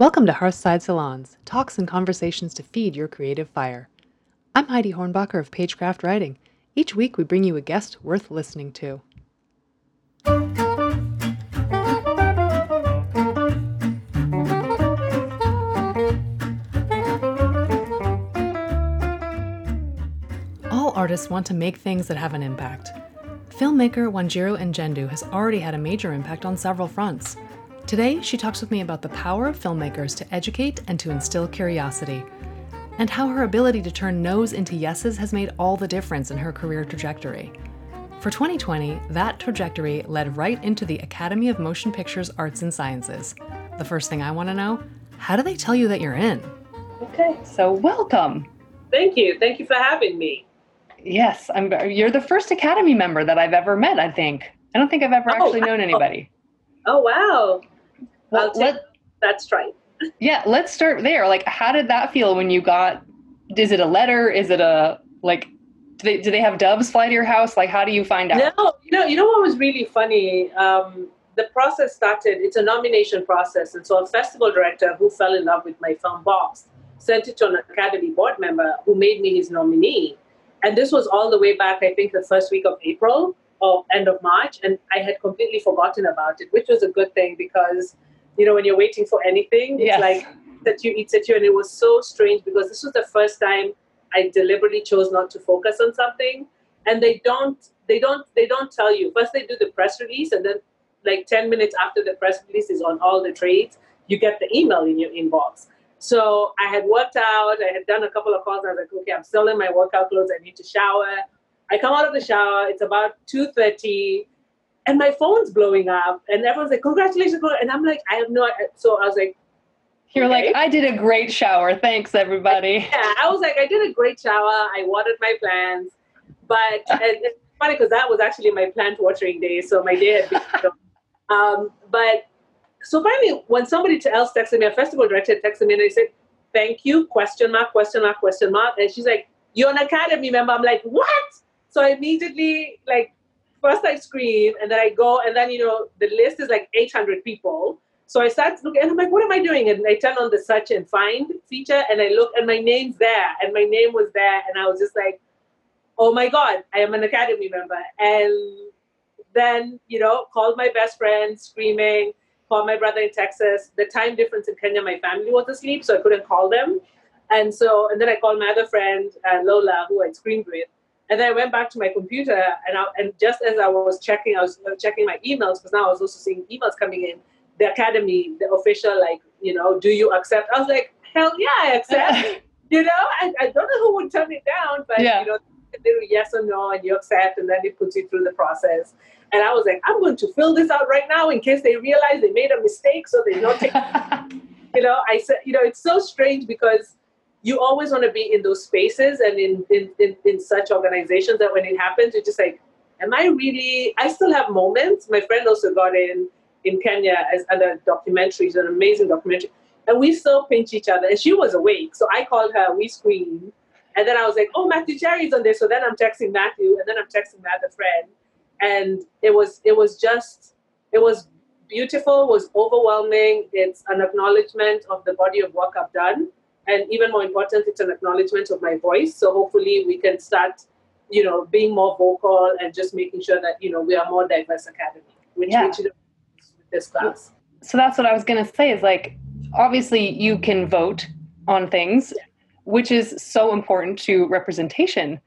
Welcome to Hearthside Salons, talks and conversations to feed your creative fire. I'm Heidi Hornbacher of Pagecraft Writing. Each week we bring you a guest worth listening to. All artists want to make things that have an impact. Filmmaker Wanjiru Njendu has already had a major impact on several fronts. Today, she talks with me about the power of filmmakers to educate and to instill curiosity, and how her ability to turn no's into yeses has made all the difference in her career trajectory. For 2020, that trajectory led right into the Academy of Motion Pictures Arts and Sciences. The first thing I want to know how do they tell you that you're in? Okay, so welcome. Thank you. Thank you for having me. Yes, I'm. You're the first Academy member that I've ever met. I think. I don't think I've ever oh, actually known anybody. Oh wow! Well, let, that's right. yeah, let's start there. Like, how did that feel when you got? Is it a letter? Is it a like? Do they do they have doves fly to your house? Like, how do you find out? No, you know, you know what was really funny. Um, the process started. It's a nomination process, and so a festival director who fell in love with my film Box sent it to an Academy board member who made me his nominee. And this was all the way back, I think, the first week of April or end of March, and I had completely forgotten about it, which was a good thing because you know, when you're waiting for anything, it's yes. like that you eat at you. And it was so strange because this was the first time I deliberately chose not to focus on something. And they don't, they don't, they don't tell you. First they do the press release and then like 10 minutes after the press release is on all the trades, you get the email in your inbox. So I had worked out, I had done a couple of calls. I was like, okay, I'm still in my workout clothes. I need to shower. I come out of the shower. It's about 2.30 and my phone's blowing up and everyone's like congratulations and i'm like i have no so i was like you're okay. like i did a great shower. Thanks everybody. Yeah i was like i did a great shower. I watered my plants. But it's funny because that was actually my plant watering day so my day had been um, but so finally when somebody else texted me a festival director texted me and they said thank you question mark question mark question mark and she's like you're an academy member. I'm like what? So i immediately like first I screen and then I go and then you know the list is like 800 people. So I start looking and I'm like, what am I doing? And I turn on the search and find feature and I look and my name's there and my name was there and I was just like, oh my god, I am an Academy member. And then you know called my best friend screaming. Called my brother in Texas. The time difference in Kenya, my family was asleep, so I couldn't call them. And so, and then I called my other friend, uh, Lola, who I screamed with and then I went back to my computer, and I, and just as I was checking, I was checking my emails because now I was also seeing emails coming in. The academy, the official, like you know, do you accept? I was like, hell yeah, I accept. you know, I, I don't know who would turn it down, but yeah. you know, do yes or no, and you accept, and then it puts you through the process. And I was like, I'm going to fill this out right now in case they realize they made a mistake, so they don't take. you know, I said, you know, it's so strange because you always want to be in those spaces and in, in, in, in, such organizations that when it happens, you're just like, am I really, I still have moments. My friend also got in in Kenya as other documentaries, an amazing documentary. And we still pinch each other. And she was awake. So I called her, we screamed. And then I was like, oh, Matthew Cherry's on there. So then I'm texting Matthew and then I'm texting my other friend. And it was, it was just, it was beautiful, was overwhelming. It's an acknowledgement of the body of work I've done and even more important it's an acknowledgement of my voice so hopefully we can start you know being more vocal and just making sure that you know we are more diverse academy which, yeah. which this class so that's what i was going to say is like obviously you can vote on things yeah. which is so important to representation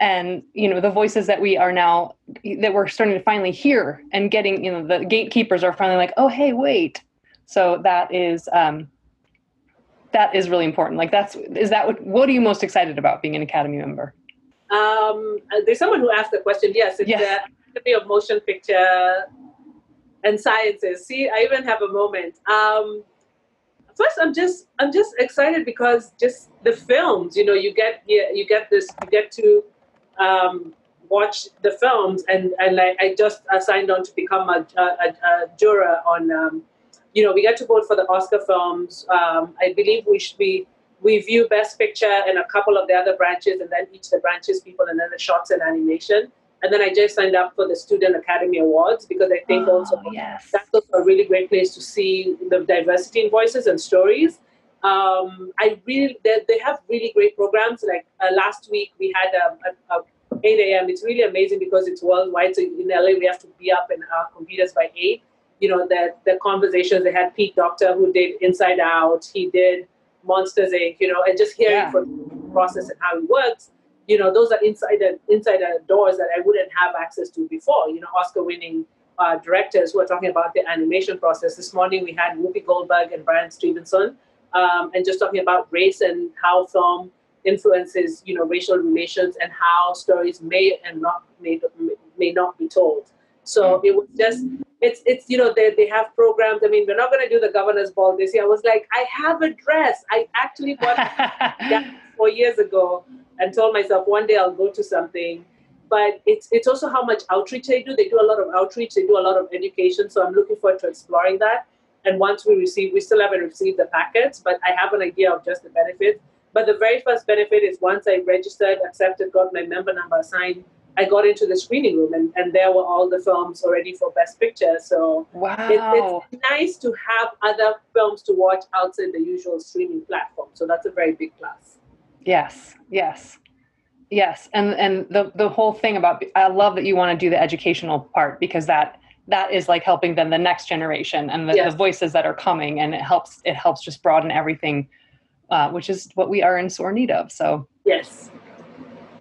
and you know the voices that we are now that we're starting to finally hear and getting you know the gatekeepers are finally like oh hey wait so that is um, that is really important. Like that's is that what what are you most excited about being an Academy member? Um, uh, there's someone who asked the question. Yes, it's yeah. the Academy of Motion Picture and Sciences. See, I even have a moment. Um, first, I'm just I'm just excited because just the films. You know, you get you, you get this you get to um, watch the films, and and I, I just signed on to become a, a, a juror on um, you know, we get to vote for the Oscar films. Um, I believe we should be we view Best Picture and a couple of the other branches, and then each of the branches people, and then the shots and animation. And then I just signed up for the Student Academy Awards because I think Oh, also yes. that's also a really great place to see the diversity in voices and stories. Um, I really they, they have really great programs. Like uh, last week we had a, a, a 8 a.m. It's really amazing because it's worldwide. So in LA we have to be up in our computers by eight. You know the the conversations they had Pete Docter who did Inside Out. He did Monsters Inc. You know and just hearing Yeah. from the process and how it works. You know those are insider insider doors that I wouldn't have access to before. You know Oscar winning uh, directors who are talking about the animation process. This morning we had Whoopi Goldberg and Bryan Stevenson, um, and just talking about race and how film influences, you know, racial relations and how stories may and not may, may not be told. So it was just it's it's you know they they have programs. I mean, we're not going to do the governor's ball this year. I was like, I have a dress. I actually bought that four years ago and told myself one day I'll go to something. But it's it's also how much outreach they do. They do a lot of outreach. They do a lot of education. So I'm looking forward to exploring that. And once we receive, we still haven't received the packets, but I have an idea of just the benefits. But the very first benefit is once I registered, accepted, got my member number assigned, I got into the screening room, and, and there were all the films already for Best Picture. So wow. it, it's nice to have other films to watch outside the usual streaming platform. So that's a very big plus. Yes, yes, yes, and and the the whole thing about I love that you want to do the educational part because that that is like helping then the next generation and the, Yes. the voices that are coming, and it helps it helps just broaden everything, uh, which is what we are in sore need of. So Yes.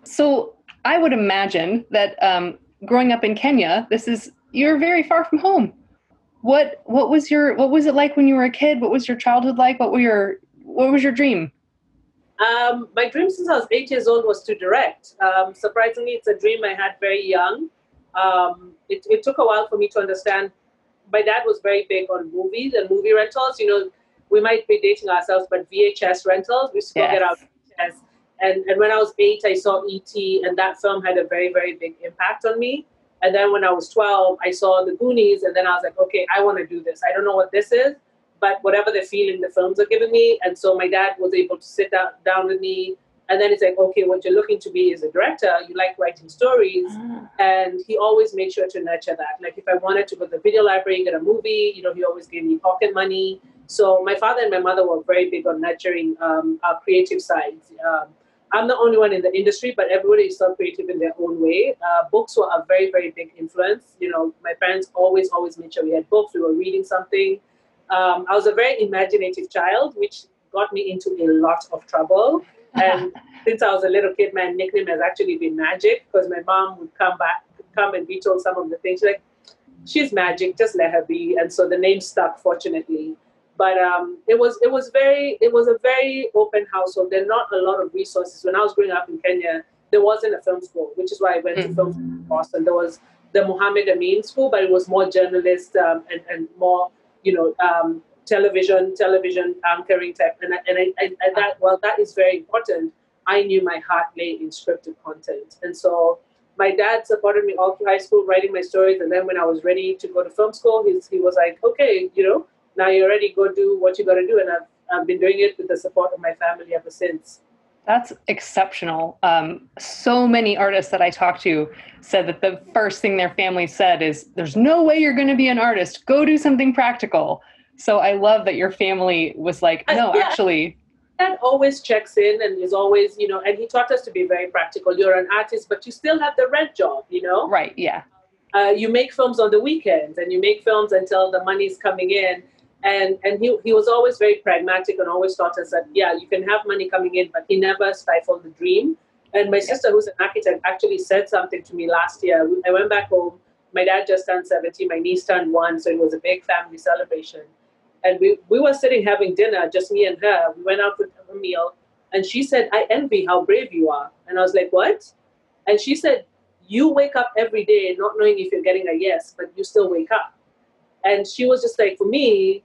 so I would imagine that um, growing up in Kenya, this is you're very far from home. What what was your what was it like when you were a kid? What was your childhood like? What were your what was your dream? Um, my dream since I was eight years old was to direct. Um, surprisingly, it's a dream I had very young. Um, it, it took a while for me to understand. My dad was very big on movies and movie rentals. You know, we might be dating ourselves, but VHS rentals, we to go get our VHS. And, and when I was eight, I saw E.T., and that film had a very, very big impact on me. And then when I was 12, I saw The Goonies, and then I was like, okay, I want to do this. I don't know what this is, but whatever the feeling the films are giving me. And so my dad was able to sit down, down with me. And then it's like, okay, what you're looking to be is a director. You like writing stories. Ah, And he always made sure to nurture that. Like if I wanted to go to the video library, and get a movie, you know, he always gave me pocket money. So my father and my mother were very big on nurturing um, our creative sides. Um, I'm the only one in the industry, but everybody is so creative in their own way. Uh, books were a very, very big influence. You know, my parents always, always made sure we had books. We were reading something. Um, I was a very imaginative child, which got me into a lot of trouble. And since I was a little kid, my nickname has actually been Magic because my mom would come back, come and be told some of the things. She's like, she's magic, just let her be. And so the name stuck, fortunately. But um, it was it was very it was a very open household. There are not a lot of resources. When I was growing up in Kenya, there wasn't a film school, which is why I went to Mhm. film school in Boston. There was the Muhammad Amin School, but it was more journalist um, and, and more you know um, television television anchoring type. And I, and I, I, I that well that is very important. I knew my heart lay in scripted content, and so my dad supported me all through high school, writing my stories. And then when I was ready to go to film school, he's, he was like, okay, you know, now you're ready, go do what you got to do. And I've, I've been doing it with the support of my family ever since. That's exceptional. Um, so many artists that I talked to said that the first thing their family said is, "There's no way you're going to be an artist. Go do something practical." So I love that your family was like, Uh, "No, yeah. actually, Dad always checks in and is always, you know, and he taught us to be very practical. You're an artist, but you still have the rent job, you know? right, yeah, uh, you make films on the weekends and you make films until the money's coming in. And and he, he was always very pragmatic and always taught us that, yeah, you can have money coming in, but he never stifled the dream. And my sister, who's an architect, actually said something to me last year. I went back home. My dad just turned 70, my niece turned one, so it was a big family celebration. And we, we were sitting having dinner, just me and her. We went out for a meal, and she said, I envy how brave you are. And I was like, What? And she said, You wake up every day not knowing if you're getting a yes, but you still wake up. And she was just like, For me,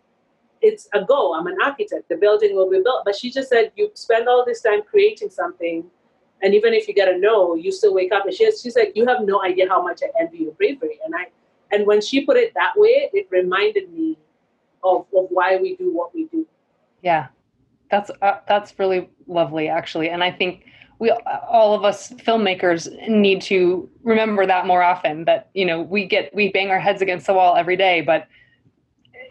it's a go. I'm an architect. The building will be built. But she just said, You spend all this time creating something. And even if you get a no, you still wake up. And she, she's like, You have no idea how much I envy your bravery. And I, and when she put it that way, it reminded me of, of why we do what we do. yeah." That's uh, that's really lovely, actually. And I think we all of us filmmakers need to remember that more often that you know we get we bang our heads against the wall every day but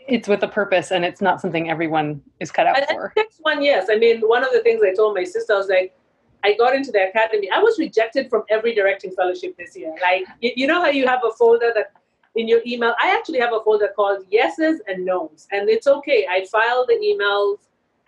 it's with a purpose and it's not something everyone is cut out and for next one yes i mean one of the things i told my sister I was like i got into the academy i was rejected from every directing fellowship this year like you know how you have a folder that in your email i actually have a folder called yeses and nos and it's okay i filed the emails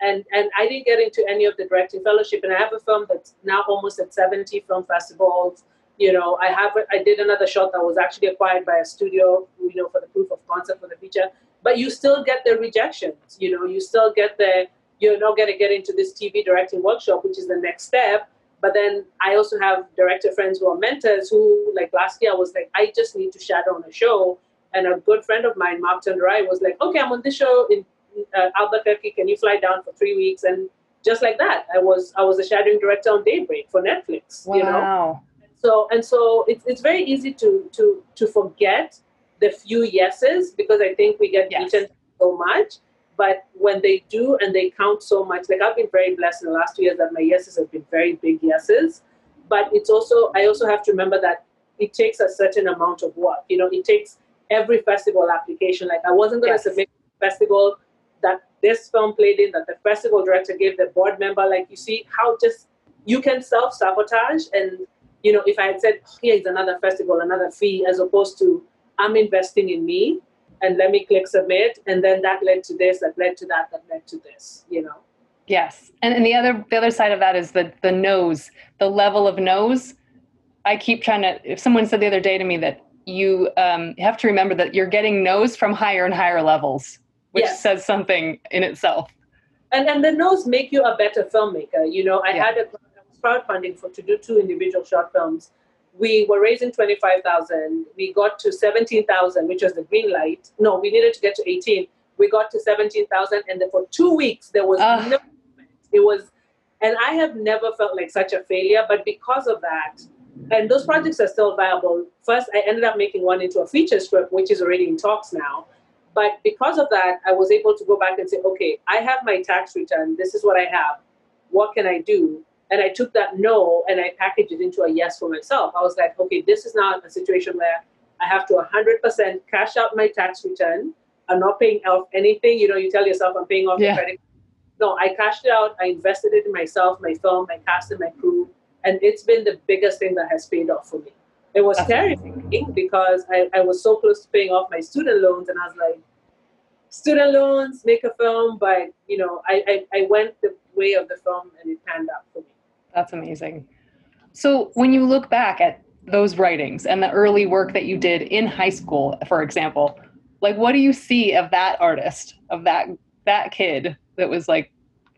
and and I didn't get into any of the directing fellowship. And I have a film that's now almost at 70 film festivals. You know, I have I did another shot that was actually acquired by a studio, you know, for the proof of concept for the feature. But you still get the rejections. You know, you still get the you're not going to get into this TV directing workshop, which is the next step. But then I also have director friends who are mentors who, like last year, I was like, I just need to shadow on a show. And a good friend of mine, Mark Chandarai, was like, okay, I'm on this show in uh, Albuquerque, can you fly down for three weeks? And just like that, I was I was a shadowing director on Daybreak for Netflix. Wow. You know, so and so it's it's very easy to to to forget the few yeses because I think we get yes. beaten so much. But when they do and they count so much, like I've been very blessed in the last two years that my yeses have been very big yeses. But it's also I also have to remember that it takes a certain amount of work. You know, it takes every festival application. Like I wasn't going to yes. submit festival that this film played in, that the festival director gave the board member. Like you see how just you can self sabotage. And you know, if I had said, oh, here's another festival, another fee, as opposed to I'm investing in me and let me click submit, and then that led to this, that led to that, that led to this. You know. Yes, and and the other the other side of that is the the nose, the level of nose. I keep trying to. If someone said the other day to me that you um, have to remember that you're getting nose from higher and higher levels which yes. says something in itself. And and the no's make you a better filmmaker. You know, I yeah. had a crowdfunding for to do two individual short films. We were raising twenty five thousand. We got to seventeen thousand, which was the green light. No, we needed to get to eighteen. We got to seventeen thousand, and then for two weeks there was uh. no. It was, and I have never felt like such a failure. But because of that, and those projects are still viable. First, I ended up making one into a feature script, which is already in talks now. But because of that, I was able to go back and say, okay, I have my tax return. This is what I have. What can I do? And I took that no and I packaged it into a yes for myself. I was like, okay, this is not a situation where I have to 100% cash out my tax return. I'm not paying off anything. You know, you tell yourself I'm paying off yeah. the credit. No, I cashed it out. I invested it in myself, my film, my cast, and my crew. And it's been the biggest thing that has paid off for me. It was terrifying because I, I was so close to paying off my student loans, and I was like, student loans, make a film, but you know, I, I, I went the way of the film and it panned out for me. That's amazing. So when you look back at those writings and the early work that you did in high school, for example, like what do you see of that artist, of that that kid that was like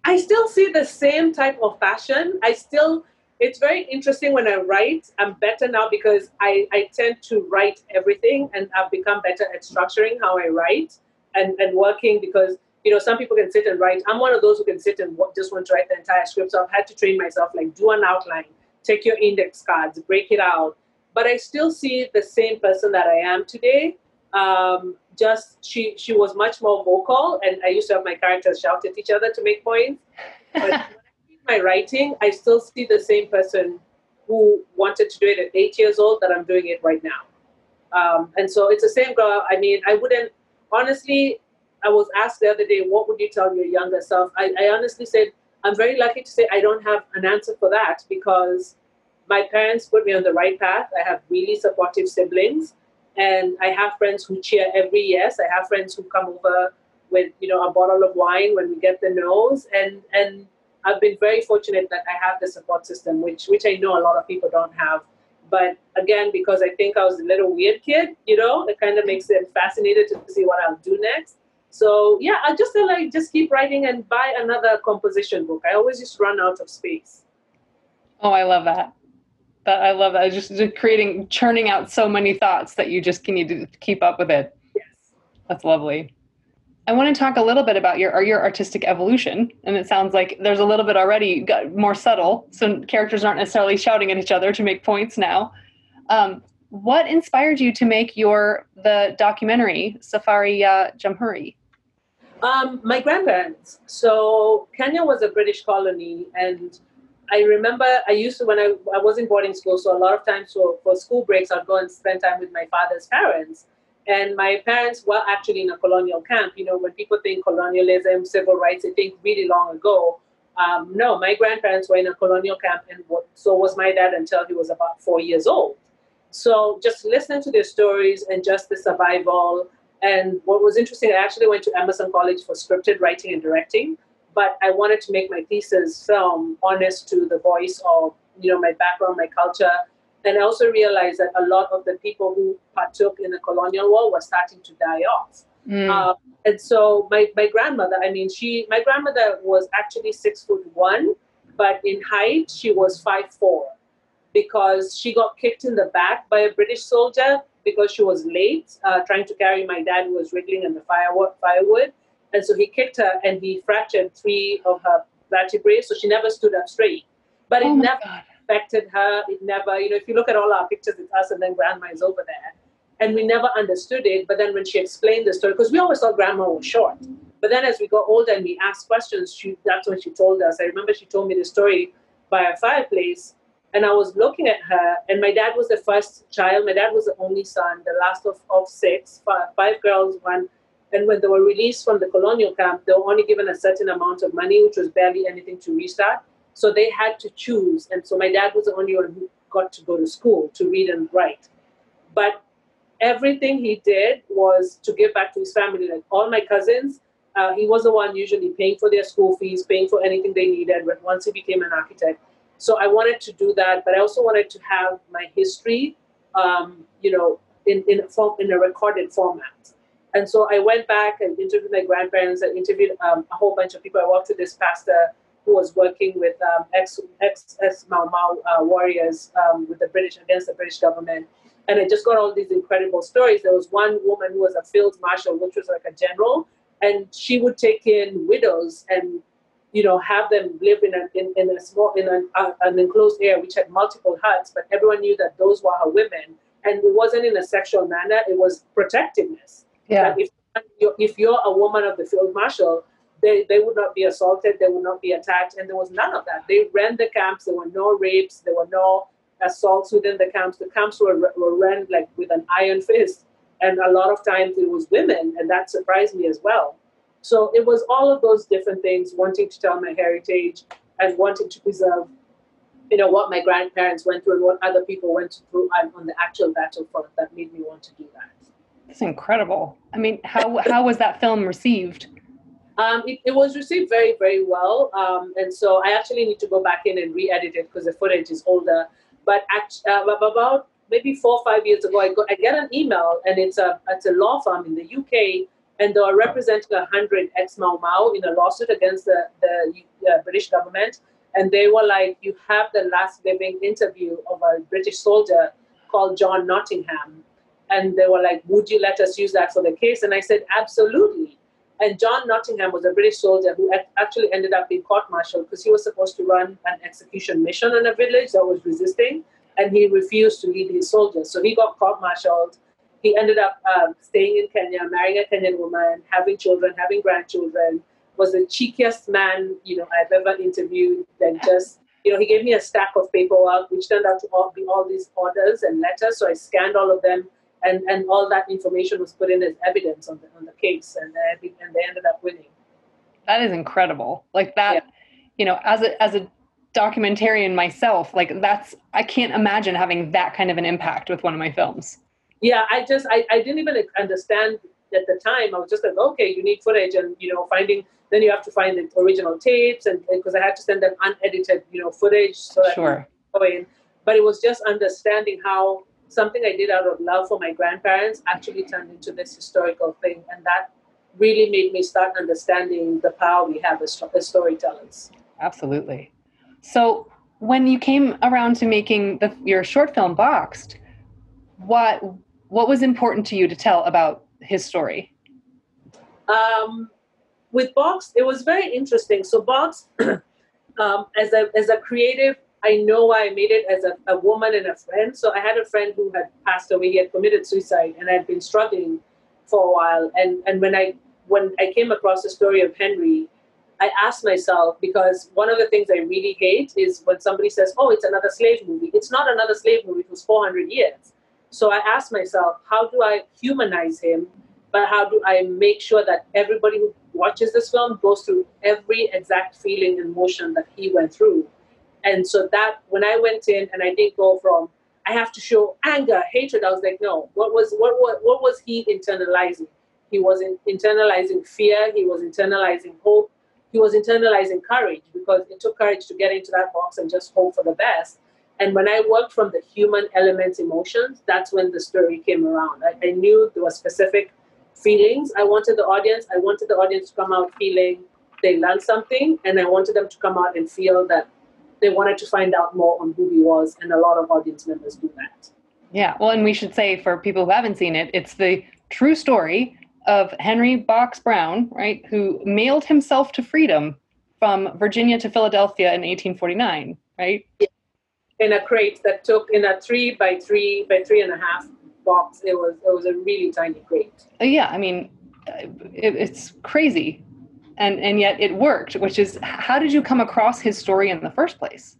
I still see the same type of fashion. I still it's very interesting when I write. I'm better now because I, I tend to write everything and I've become better at structuring how I write and, and working because, you know, some people can sit and write. I'm one of those who can sit and just want to write the entire script. So I've had to train myself, like do an outline, take your index cards, break it out. But I still see the same person that I am today. Um, just she she was much more vocal and I used to have my characters shout at each other to make points. But my writing, I still see the same person who wanted to do it at eight years old that I'm doing it right now. Um, and so it's the same girl. I mean, I wouldn't, honestly, I was asked the other day, what would you tell your younger self? I, I honestly said, I'm very lucky to say I don't have an answer for that because my parents put me on the right path. I have really supportive siblings and I have friends who cheer every yes. I have friends who come over with, you know, a bottle of wine when we get the nose and, and I've been very fortunate that I have the support system, which which I know a lot of people don't have. But again, because I think I was a little weird kid, you know, it kind of makes them fascinated to see what I'll do next. So yeah, I just feel like just keep writing and buy another composition book. I always just run out of space. Oh, I love that. That I love that. Just, just creating, churning out so many thoughts that you just can need to keep up with it. Yes, that's lovely. I want to talk a little bit about your your artistic evolution, and it sounds like there's a little bit already more subtle, so characters aren't necessarily shouting at each other to make points now. Um, what inspired you to make your the documentary Safari Jamhuri? Um, my grandparents. So Kenya was a British colony, and I remember I used to when I, I was in boarding school, so a lot of times for, for school breaks, I'd go and spend time with my father's parents. And my parents were actually in a colonial camp. You know, when people think colonialism, civil rights, they think really long ago. Um, no, my grandparents were in a colonial camp, and so was my dad until he was about four years old. So just listening to their stories and just the survival. And what was interesting, I actually went to Emerson College for scripted writing and directing, but I wanted to make my thesis film honest to the voice of you know my background, my culture, and I also realized that a lot of the people who partook in the colonial war were starting to die off. Mm. Um, and so my, my grandmother, I mean, she my grandmother was actually six foot one, but in height she was five four because she got kicked in the back by a British soldier because she was late uh, trying to carry my dad who was wriggling in the firewood, firewood. And so he kicked her and he fractured three of her vertebrae. So she never stood up straight. But it oh never God. affected her. It never, you know, if you look at all our pictures, it's us and then grandma is over there. And we never understood it. But then when she explained the story, because we always thought grandma was short. But then as we got older and we asked questions, she, that's when she told us. I remember she told me the story by a fireplace and I was looking at her, and my dad was the first child. My dad was the only son, the last of, of six, five, five girls, one. And when they were released from the colonial camp, they were only given a certain amount of money, which was barely anything to restart. So they had to choose. And so my dad was the only one who got to go to school to read and write. But everything he did was to give back to his family. Like all my cousins, uh, he was the one usually paying for their school fees, paying for anything they needed. But once he became an architect, so I wanted to do that, but I also wanted to have my history, um, you know, in in a form in a recorded format. And so I went back and interviewed my grandparents. I interviewed um, a whole bunch of people. I walked with this pastor who was working with um, ex ex ex Mau Mau uh, warriors um, with the British against the British government. And I just got all these incredible stories. There was one woman who was a field marshal, which was like a general, and she would take in widows and you know, have them live in a in, in a small in an, uh, an enclosed area which had multiple huts, but everyone knew that those were her women, and it wasn't in a sexual manner. It was protectiveness. Yeah. If you're, if you're a woman of the field marshal, they, they would not be assaulted, they would not be attacked, and there was none of that. They ran the camps. There were no rapes. There were no assaults within the camps. The camps were were ran like with an iron fist, and a lot of times it was women, and that surprised me as well. So it was all of those different things, wanting to tell my heritage and wanting to preserve, you know, what my grandparents went through and what other people went through on the actual battlefront that made me want to do that. It's incredible. I mean, how how was that film received? Um, it, it, was received very, very well. Um, and so I actually need to go back in and re-edit it because the footage is older. But act, uh, about maybe four or five years ago, I, got, I get an email and it's a, it's a law firm in the UK and they are representing 100 ex Mau Mau in a lawsuit against the, the uh, British government. And they were like, You have the last living interview of a British soldier called John Nottingham. And they were like, Would you let us use that for the case? And I said, Absolutely. And John Nottingham was a British soldier who actually ended up being court martialed because he was supposed to run an execution mission in a village that was resisting, and he refused to lead his soldiers. So he got court martialed he ended up um, staying in Kenya, marrying a Kenyan woman, having children, having grandchildren. Was the cheekiest man you know I've ever interviewed. Then just you know he gave me a stack of paperwork, which turned out to all be all these orders and letters. So I scanned all of them, and and all that information was put in as evidence on the on the case, and they, and they ended up winning. That is incredible. Like that, yeah. you know, as a as a documentarian myself, like that's I can't imagine having that kind of an impact with one of my films yeah, I just I, I didn't even understand at the time. I was just like, okay, you need footage, and you know, finding then you have to find the original tapes, and because I had to send them unedited, you know, footage so that sure. go in. But it was just understanding how something I did out of love for my grandparents actually turned into this historical thing, and that really made me start understanding the power we have as, as storytellers. Absolutely. So when you came around to making the, your short film boxed, what what was important to you to tell about his story? Um, with Box, it was very interesting. So Box, um, as a as a creative, I know why I made it as a, a woman and a friend. So I had a friend who had passed away. He had committed suicide, and I had been struggling for a while. And and when I when I came across the story of Henry, I asked myself because one of the things I really hate is when somebody says, "Oh, it's another slave movie." It's not another slave movie. It was 400 years. So I asked myself, how do I humanize him? But how do I make sure that everybody who watches this film goes through every exact feeling and emotion that he went through? And so that when I went in and I didn't go from I have to show anger, hatred, I was like, no, what was what what, what was he internalizing? He was in, internalizing fear, he was internalizing hope, he was internalizing courage because it took courage to get into that box and just hope for the best. And when I worked from the human elements emotions, that's when the story came around. I, I knew there were specific feelings I wanted the audience. I wanted the audience to come out feeling they learned something, and I wanted them to come out and feel that they wanted to find out more on who he was. And a lot of audience members do that. Yeah, well, and we should say for people who haven't seen it, it's the true story of Henry Box Brown, right, who mailed himself to freedom from Virginia to Philadelphia in 1849, right? In a crate that took in a three by three by three and a half box. It was it was a really tiny crate. Uh, yeah, I mean, uh, it, it's crazy, and and yet it worked. Which is, how did you come across his story in the first place?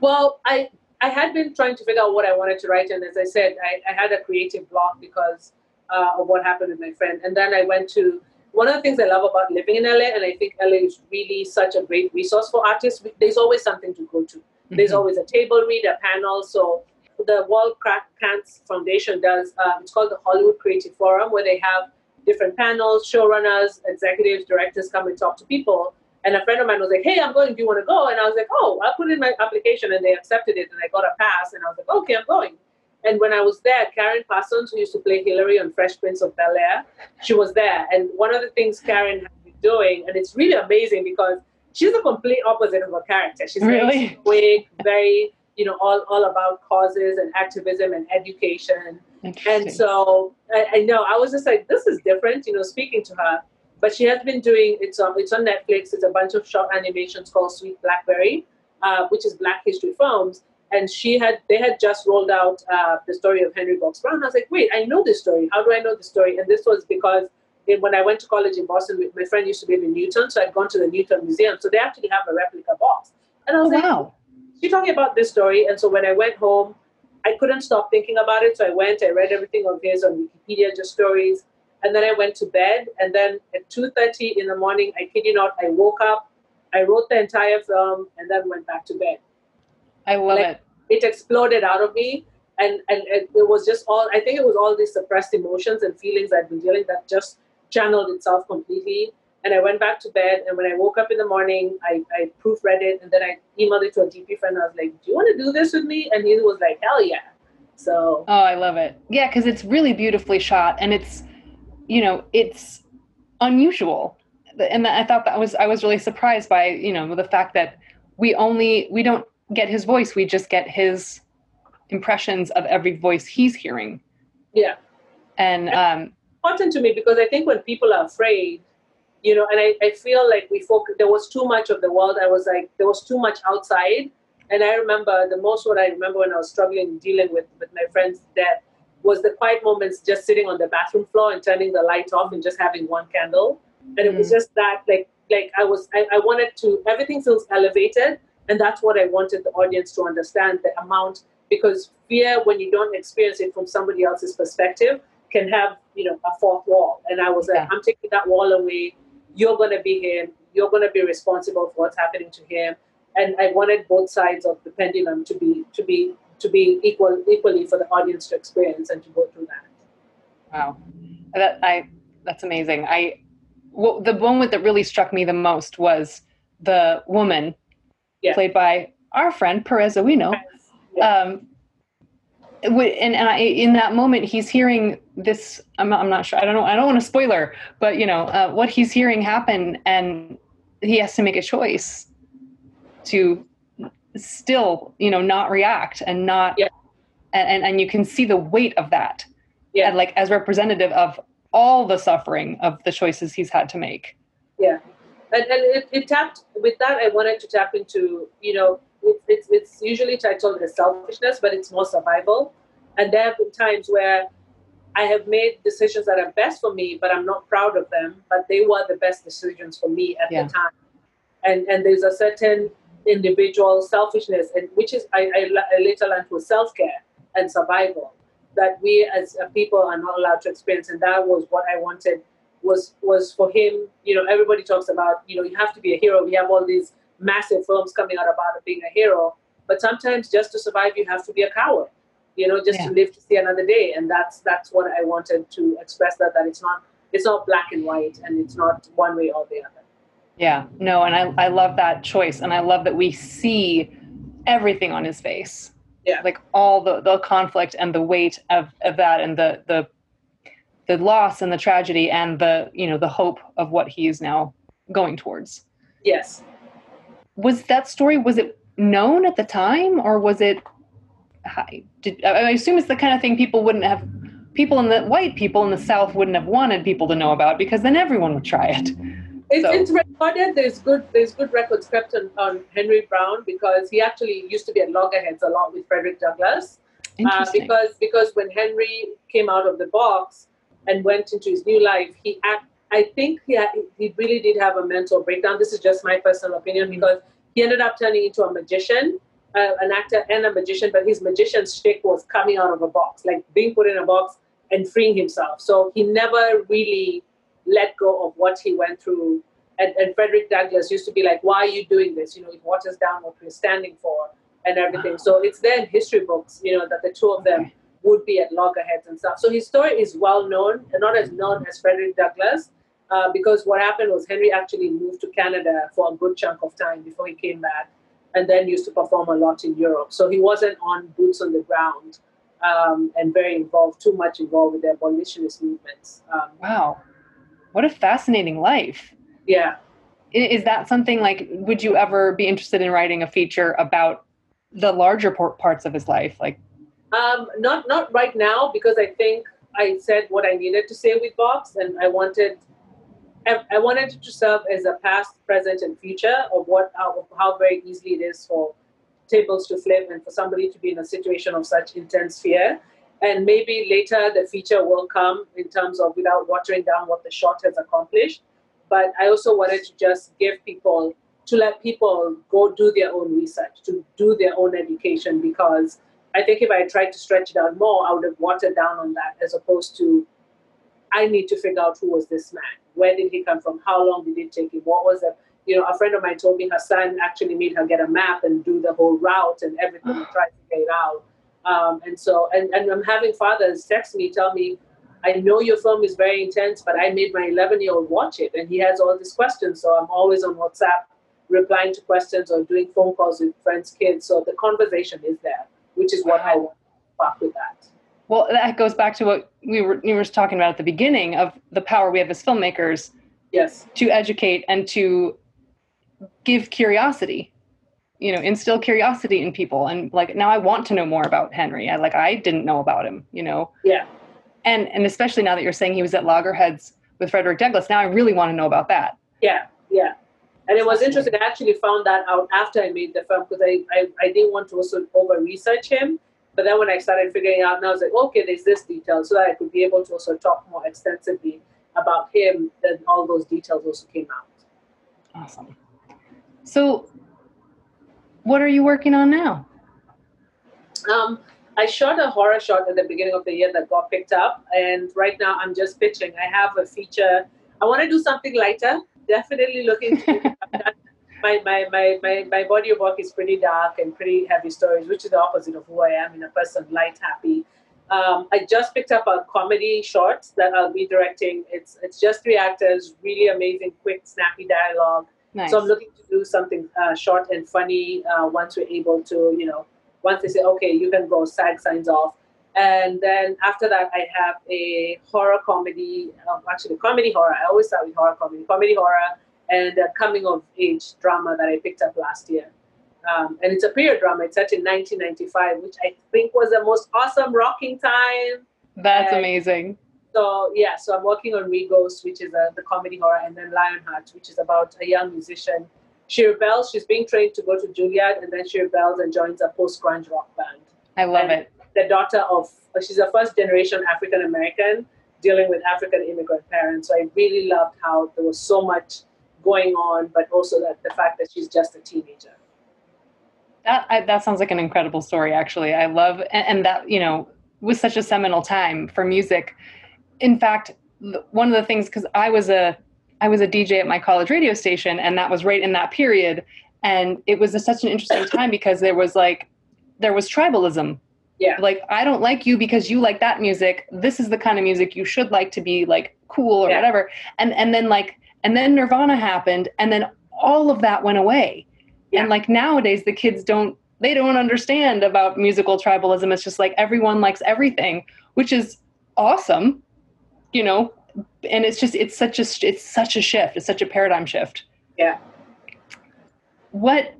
Well, I I had been trying to figure out what I wanted to write, and as I said, I, I had a creative block because uh, of what happened with my friend. And then I went to one of the things I love about living in LA, and I think LA is really such a great resource for artists. There's always something to go to. Mm-hmm. There's always a table read, a panel. So the World Cancer Foundation does. Um, it's called the Hollywood Creative Forum, where they have different panels, showrunners, executives, directors come and talk to people. And a friend of mine was like, "Hey, I'm going. Do you want to go?" And I was like, "Oh, I'll put in my application," and they accepted it, and I got a pass. And I was like, "Okay, I'm going." And when I was there, Karen Parsons, who used to play Hilary on Fresh Prince of Bel Air, she was there. And one of the things Karen had been doing, and it's really amazing because she's the complete opposite of her character. She's really very very, you know, all, all about causes and activism and education. And so I, I know I was just like, this is different, you know, speaking to her. But she has been doing it's on it's on Netflix. It's a bunch of short animations called Sweet Blackberry, uh, which is Black History films and she had they had just rolled out uh, the story of Henry Box Brown. I was like, wait, I know this story. How do I know the story? And this was because when I went to college in Boston, my friend used to live in Newton, so I'd gone to the Newton Museum. So they actually have a replica box, and I was oh, like, wow. She's talking about this story. And so when I went home, I couldn't stop thinking about it. So I went, I read everything of his on Wikipedia, just stories. And then I went to bed. And then at 2.30 in the morning, I kid you not, I woke up, I wrote the entire film, and then went back to bed. I love it. It exploded out of me. And, and it was just all, I think it was all these suppressed emotions and feelings I'd been dealing that just channeled itself completely. And I went back to bed. And when I woke up in the morning, I, I proofread it. And then I emailed it to a DP friend. I was like, Do you want to do this with me? And he was like, Hell yeah. So. Oh, I love it. Yeah, because it's really beautifully shot. And it's, you know, it's unusual. And I thought that was, I was really surprised by, you know, the fact that we only, we don't get his voice. We just get his impressions of every voice he's hearing. Yeah. And um, important to me because I think when people are afraid, you know, and I, I feel like we focus, there was too much of the world. I was like, there was too much outside. And I remember the most what I remember when I was struggling dealing with, with my friend's death was the quiet moments just sitting on the bathroom floor and turning the light off and just having one candle. And it was mm. just that like like I was I, I wanted to everything feels elevated and that's what I wanted the audience to understand the amount, because fear, when you don't experience it from somebody else's perspective, can have, you know, a fourth wall. And I was yeah. like, I'm taking that wall away. You're going to be him. You're going to be responsible for what's happening to him. And I wanted both sides of the pendulum to be to be to be equal equally for the audience to experience and to go through that. Wow, that I that's amazing. I well, the moment that really struck me the most was the woman yeah. played by our friend Perez Ueno. Yeah. Um, and, and I, in that moment, he's hearing this. I'm not, I'm not sure. I don't know. I don't want to spoiler, but you know uh, what he's hearing happen, and he has to make a choice to still, you know, not react and not. Yeah. And, and you can see the weight of that, yeah. And like as representative of all the suffering of the choices he's had to make. Yeah, and, and it, it, tapped with that i wanted to tap into you know it, it's, it's usually titled as selfishness but it's more survival and there have been times where I have made decisions that are best for me, but I'm not proud of them. But they were the best decisions for me at Yeah. the time. And and there's a certain individual selfishness, and which is I, I, I later learned was self care and survival that we as a people are not allowed to experience. And that was what I wanted was was for him. You know, everybody talks about you know you have to be a hero. We have all these massive films coming out about being a hero, but sometimes just to survive, you have to be a coward you know just Yeah. to live to see another day and that's that's what i wanted to express that that it's not it's not black and white and it's not one way or the other Yeah, no, and I, I love that choice. And I love that we see everything on his face. Yeah. Like all the, the conflict and the weight of, of that and the, the the loss and the tragedy and the you know the hope of what he is now going towards. yes Was that story was it known at the time or was it hi- did, I I assume it's the kind of thing people wouldn't have people in the white people in the south wouldn't have wanted people to know about because then everyone would try it. it's, So- it's recorded. There's good there's good records kept on, on henry brown because he actually used to be at loggerheads a lot with frederick douglass. Uh, because because when henry came out of the box and went into his new life he act, i think he, he really did have a mental breakdown. This is just my personal opinion because he ended up turning into a magician uh, an actor and a magician but his magician's shtick was coming out of a box like being put in a box and freeing himself. So he never really let go of what he went through. And, and frederick douglass used to be like why are you doing this? You know it waters down what we're standing for and everything. So it's there in history books you know that the two of them Okay. would be at loggerheads and stuff. So his story is well known, and not as known as Frederick Douglass, uh, because what happened was Henry actually moved to Canada for a good chunk of time before he came back, and then used to perform a lot in Europe. So he wasn't on boots on the ground um, and very involved, too much involved with the abolitionist movements. Um, Wow. What a fascinating life. yeah. Is that something like, would you ever be interested in writing a feature about the larger parts of his life? Like, Um, not not right now because I think I said what I needed to say with Box, and I wanted I, I wanted to serve as a past, present, and future of what how, how very easily it is for tables to flip and for somebody to be in a situation of such intense fear. And maybe later the feature will come in terms of without watering down what the short has accomplished. But I also wanted to just give people to let people go do their own research, to do their own education because I think if I tried to stretch it out more, I would have watered down on that as opposed to I need to figure out who was this man. Where did he come from? How long did it take him? What was it? You know, a friend of mine told me her son actually made her get a map and do the whole route and everything and try to figure it out. Um, and so, and, and I'm having fathers text me, tell me, I know your film is very intense, but I made my 11 year old watch it and he has all these questions. So I'm always on WhatsApp replying to questions or doing phone calls with friends' kids. So the conversation is there, which is what I want to fuck with that. Well, that goes back to what we were, we were talking about at the beginning of the power we have as filmmakers Yes. to educate and to give curiosity you know instill curiosity in people and like now i want to know more about henry i like i didn't know about him you know Yeah. and and especially now that you're saying he was at loggerheads with frederick douglass now i really want to know about that Yeah, yeah. And it was interesting. I actually found that out after I made the film because I, I, I didn't want to also over research him. But then when I started figuring out, now I was like, okay, there's this detail, so that I could be able to also talk more extensively about him. Then all those details also came out. awesome so what are you working on now Um, I shot a horror shot at the beginning of the year that got picked up, and right now I'm just pitching. I have a feature. I want to do something lighter. Definitely looking to. My, my, my, my, my body of work is pretty dark and pretty heavy stories, which is the opposite of who I am in a person, light, happy. Um, I just picked up a comedy short that I'll be directing. It's it's just three actors, really amazing, quick, snappy dialogue. nice So I'm looking to do something uh, short and funny uh, once we're able to, you know, once they say, okay, you can go, SAG signs off. And then after that, I have a horror comedy, um, actually, comedy horror. I always start with horror comedy, comedy horror, and a coming of age drama that I picked up last year. Um, and it's a period drama. It's set in 1995, which I think was the most awesome rocking time. that's and- amazing So yeah, so I'm working on Regos, which is uh, the comedy horror, and then Lionheart, which is about a young musician. She rebels. She's being trained to go to Juilliard, and then she rebels and joins a post grunge rock band. i love and, it the daughter of, she's a first generation African American dealing with African immigrant parents. So I really loved how there was so much going on, but also that the fact that she's just a teenager. That I, that sounds like an incredible story. Actually, I love and, and that you know was such a seminal time for music. In fact, one of the things because I was a I was a DJ at my college radio station, and that was right in that period, and it was a, such an interesting time because there was like there was tribalism. Yeah. Like I don't like you because you like that music. This is the kind of music you should like to be like cool or yeah. whatever. And and then like and then Nirvana happened, and then all of that went away. Yeah. And like nowadays, the kids don't they don't understand about musical tribalism. It's just like everyone likes everything, which is awesome, you know. And it's just it's such a it's such a shift. It's such a paradigm shift. Yeah. What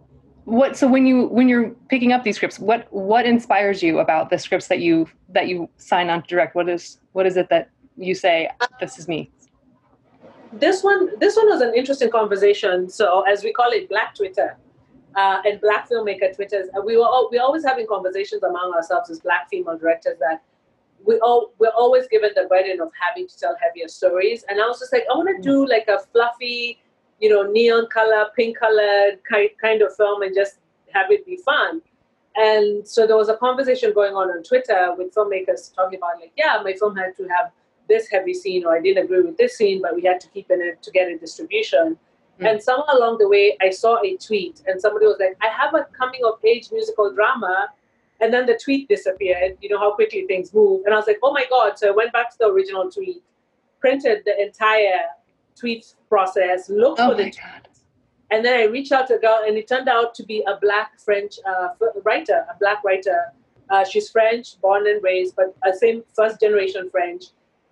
what so when you when you're picking up these scripts what what inspires you about the scripts that you that you sign on to direct what is what is it that you say this is me this one this one was an interesting conversation. So as we call it black twitter uh, and black filmmaker twitters we were all, we always having conversations among ourselves as black female directors that we all we're always given the burden of having to tell heavier stories. And i was just like i want to do like a fluffy you know neon color pink colored kind, kind of film and just have it be fun. And so there was a conversation going on on twitter with filmmakers talking about like yeah my film had to have this heavy scene or I didn't agree with this scene, but we had to keep in it to get a distribution. Mm. And somewhere along the way, I saw a tweet and somebody was like, I have a coming of age musical drama. And then the tweet disappeared. You know how quickly things move. And I was like, oh my God. So I went back to the original tweet, printed the entire tweet process, looked oh for the tweet. And then I reached out to a girl, and it turned out to be a black French uh, writer, a black writer. Uh, she's French, born and raised, but a same first generation French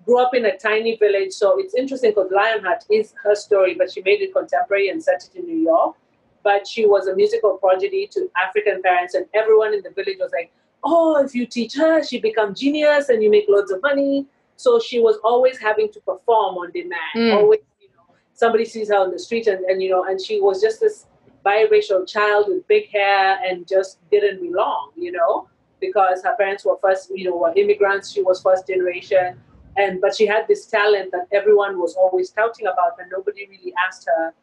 grew up in a tiny village. So it's interesting because Lionheart is her story, but she made it contemporary and set it in New York. But she was a musical prodigy to African parents, and everyone in the village was like, "Oh, if you teach her, she become genius, and you make loads of money." So she was always having to perform on demand. Mm. Always, you know, somebody sees her on the street, and, and you know, and she was just this biracial child with big hair and just didn't belong, you know, because her parents were first, you know, were immigrants. She was first generation and but she had this talent that everyone was always touting about and nobody really asked her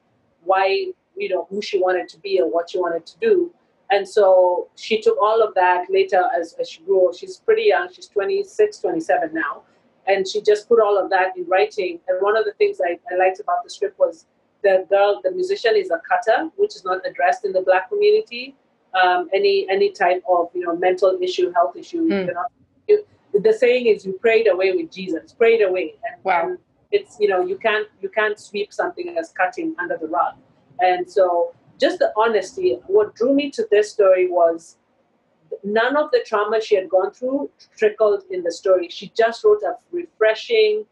why you know who she wanted to be or what she wanted to do. And so she took all of that later as, as she grew. She's pretty young. She's 26 27 now. And she just put all of that in writing. And one of the things I, I liked about the script was the girl the musician is a cutter which is not addressed in the black community. Um, any any type of you know mental issue health issue mm. not, the saying is you prayed away with Jesus, prayed away. And, wow. And it's you know you can't you can't sweep something as cutting under the rug. And so just the honesty. What drew me to this story was none of the trauma she had gone through trickled in the story. She just wrote a refreshing.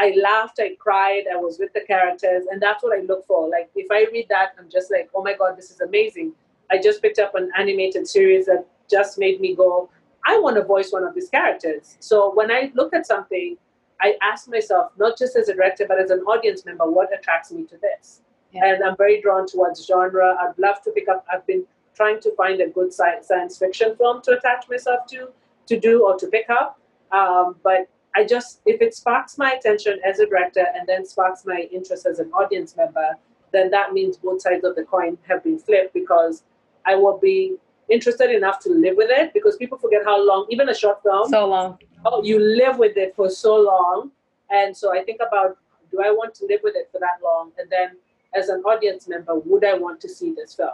I laughed, I cried, I was with the characters, and that's what I look for. Like if I read that, I'm just like, oh my god, this is amazing. I just picked up an animated series that just made me go, I want to voice one of these characters. So when I look at something, I ask myself, not just as a director, but as an audience member, what attracts me to this? Yeah. And I'm very drawn towards genre. I'd love to pick up, I've been trying to find a good science fiction film to attach myself to, to do or to pick up. Um, but I just, if it sparks my attention as a director and then sparks my interest as an audience member, then that means both sides of the coin have been flipped because I will be interested enough to live with it because people forget how long, even a short film, so long. Oh, you live with it for so long. And so I think about do I want to live with it for that long? And then as an audience member, would I want to see this film?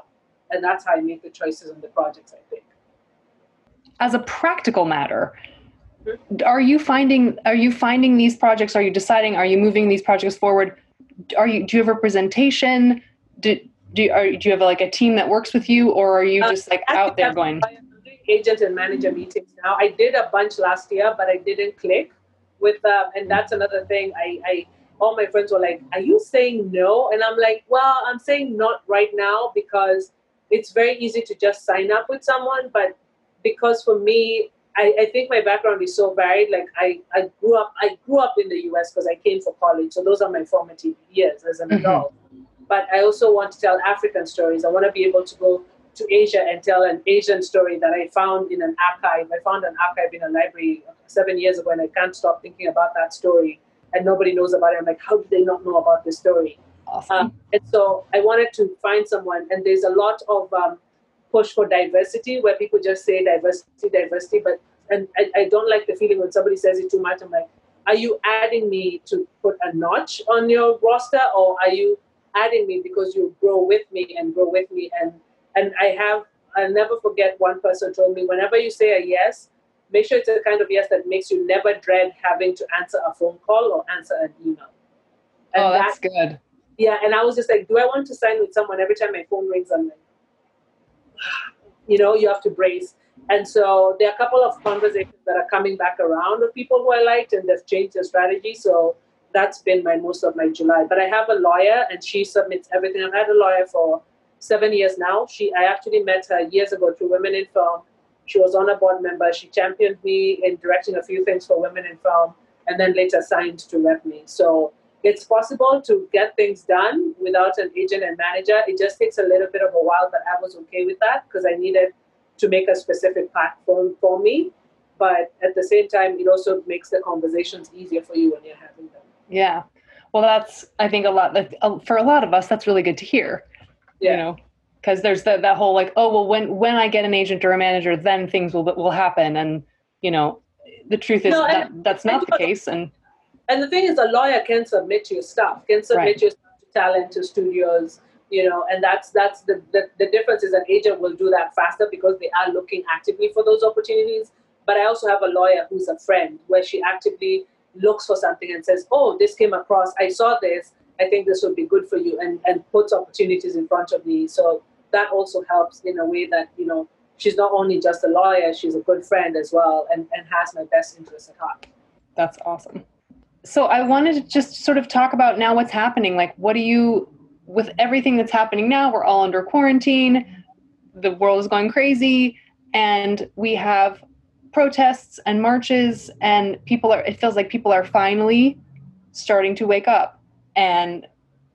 And that's how I make the choices on the projects, I think. As a practical matter, mm-hmm. are you finding are you finding these projects? Are you deciding? Are you moving these projects forward? Are you do you have representation? Do, do you, are, do you have like a team that works with you or are you uh, just like uh, out there going agent and manager meetings now i did a bunch last year but i didn't click with them um, and that's another thing i i all my friends were like are you saying no and i'm like well i'm saying not right now because it's very easy to just sign up with someone but because for me I, I, think my background is so varied. Like I, I grew up I grew up in the US because I came for college. So those are my formative years as an mm-hmm. adult but I also want to tell African stories. I want to be able to go to Asia and tell an Asian story that I found in an archive. I found an archive in a library seven years ago, and I can't stop thinking about that story. And nobody knows about it. I'm like, how did they not know about this story? Awesome. Um, and so I wanted to find someone, and there's a lot of um, push for diversity where people just say diversity, diversity, but and I, I don't like the feeling when somebody says it too much. I'm like, are you adding me to put a notch on your roster, or are you adding me because you grow with me and grow with me and and I have, I'll never forget one person told me, whenever you say a yes, make sure it's a kind of yes that makes you never dread having to answer a phone call or answer an email. And oh, that's that, good. Yeah, and I was just like, do I want to sign with someone every time my phone rings? I'm like, you know, you have to brace. And so there are a couple of conversations that are coming back around of people who I liked and they've changed their strategy. So that's been my most of my July. But I have a lawyer and she submits everything. I've had a lawyer for seven years now. She I actually met her years ago through Women in Film. She was on a board member. She championed me in directing a few things for Women in Film, and then later signed to rep me. So it's possible to get things done without an agent and manager. It just takes a little bit of a while, but I was okay with that because I needed to make a specific platform for me. But at the same time, it also makes the conversations easier for you when you're having them. Yeah. Well, that's, I think, a lot, uh, for a lot of us, that's really good to hear yeah. you know because there's that that whole like oh well when when i get an agent or a manager then things will will happen and you know the truth is no, that that's not the case and and the thing is a lawyer can submit your stuff can submit right. your stuff to talent to studios you know and that's that's the, the the difference is an agent will do that faster because they are looking actively for those opportunities but i also have a lawyer who's a friend where she actively looks for something and says oh this came across i saw this I think this would be good for you and, and puts opportunities in front of me. So that also helps in a way that, you know, she's not only just a lawyer, she's a good friend as well and, and has my best interests at heart. That's awesome. So I wanted to just sort of talk about now what's happening. Like, what do you, with everything that's happening now, we're all under quarantine, the world is going crazy, and we have protests and marches, and people are, it feels like people are finally starting to wake up. And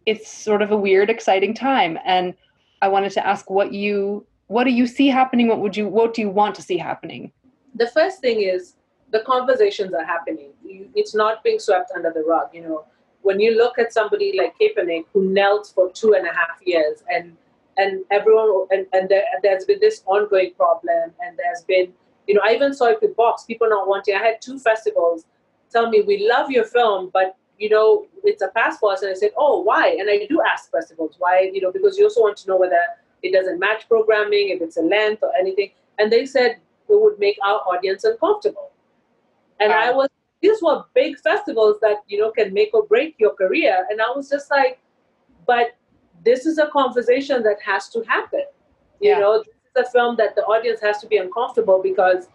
it's sort of a weird exciting time. And i wanted to ask what you what do you see happening? What would you what do you want to see happening? The first thing is the conversations are happening. It's not being swept under the rug you know. When you look at somebody like Kaepernick who knelt for two and a half years and and everyone and, and there, there's been this ongoing problem and there's been you know i even saw it with box people not wanting i had two festivals tell me we love your film but you know, it's a pass for us. And I said, oh, why? And I do ask festivals why, you know, because you also want to know whether it doesn't match programming, if it's a length or anything. And they said it would make our audience uncomfortable. And wow. I was, these were big festivals that, you know, can make or break your career. And I was just like, but this is a conversation that has to happen. You yeah. know, a film that the audience has to be uncomfortable because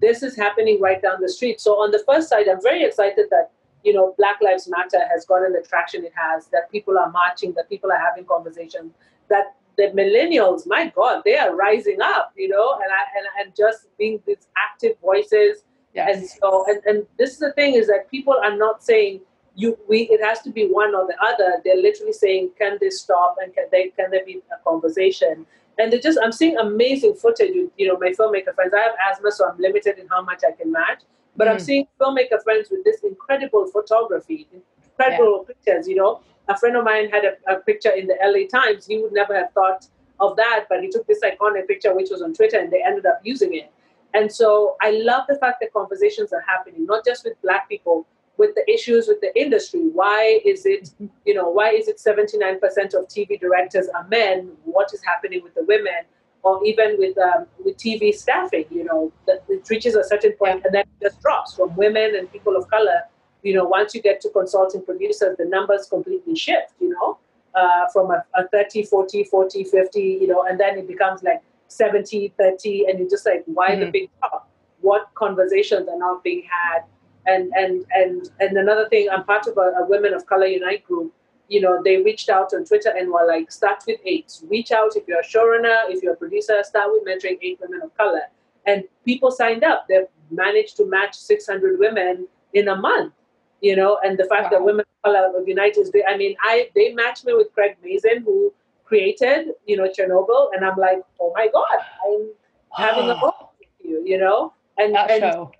this is happening right down the street. So on the first side, I'm very excited that you know, Black Lives Matter has gotten the traction it has, that people are marching, that people are having conversations, that the millennials, my God, they are rising up, you know, and I, and, and just being these active voices. Yes. And so, and, and this is the thing is that people are not saying you, we, it has to be one or the other. They're literally saying, can this stop and can they, can there be a conversation? And they just, I'm seeing amazing footage with, you know, my filmmaker friends. I have asthma, so I'm limited in how much I can match. But mm. I'm seeing filmmaker friends with this incredible photography, incredible yeah. pictures. You know, a friend of mine had a, a, picture in the LA Times. He would never have thought of that, but he took this iconic picture, which was on Twitter, and they ended up using it. And so I love the fact that conversations are happening, not just with Black people, with the issues with the industry. Why is it, you know, why is it 79% of TV directors are men? What is happening with the women? or even with um, with TV staffing, you know, that it reaches a certain point and then it just drops from women and people of color. You know, once you get to consulting producers, the numbers completely shift, you know, uh, from a, a 30, 40, 40, 50, you know, and then it becomes like 70, 30, and you're just like, why mm-hmm. the big drop? What conversations are not being had? And and and and another thing, I'm part of a, a Women of Color Unite group, you know, they reached out on Twitter and were like, start with eight. Reach out if you're a showrunner, if you're a producer, start with mentoring eight women of color. And people signed up. They've managed to match 600 women in a month, you know, and the fact wow. that women of color of United, I mean, I they matched me with Craig Mazin who created, you know, Chernobyl, and I'm like, oh my god, I'm having a moment with you, you know, and that and, show.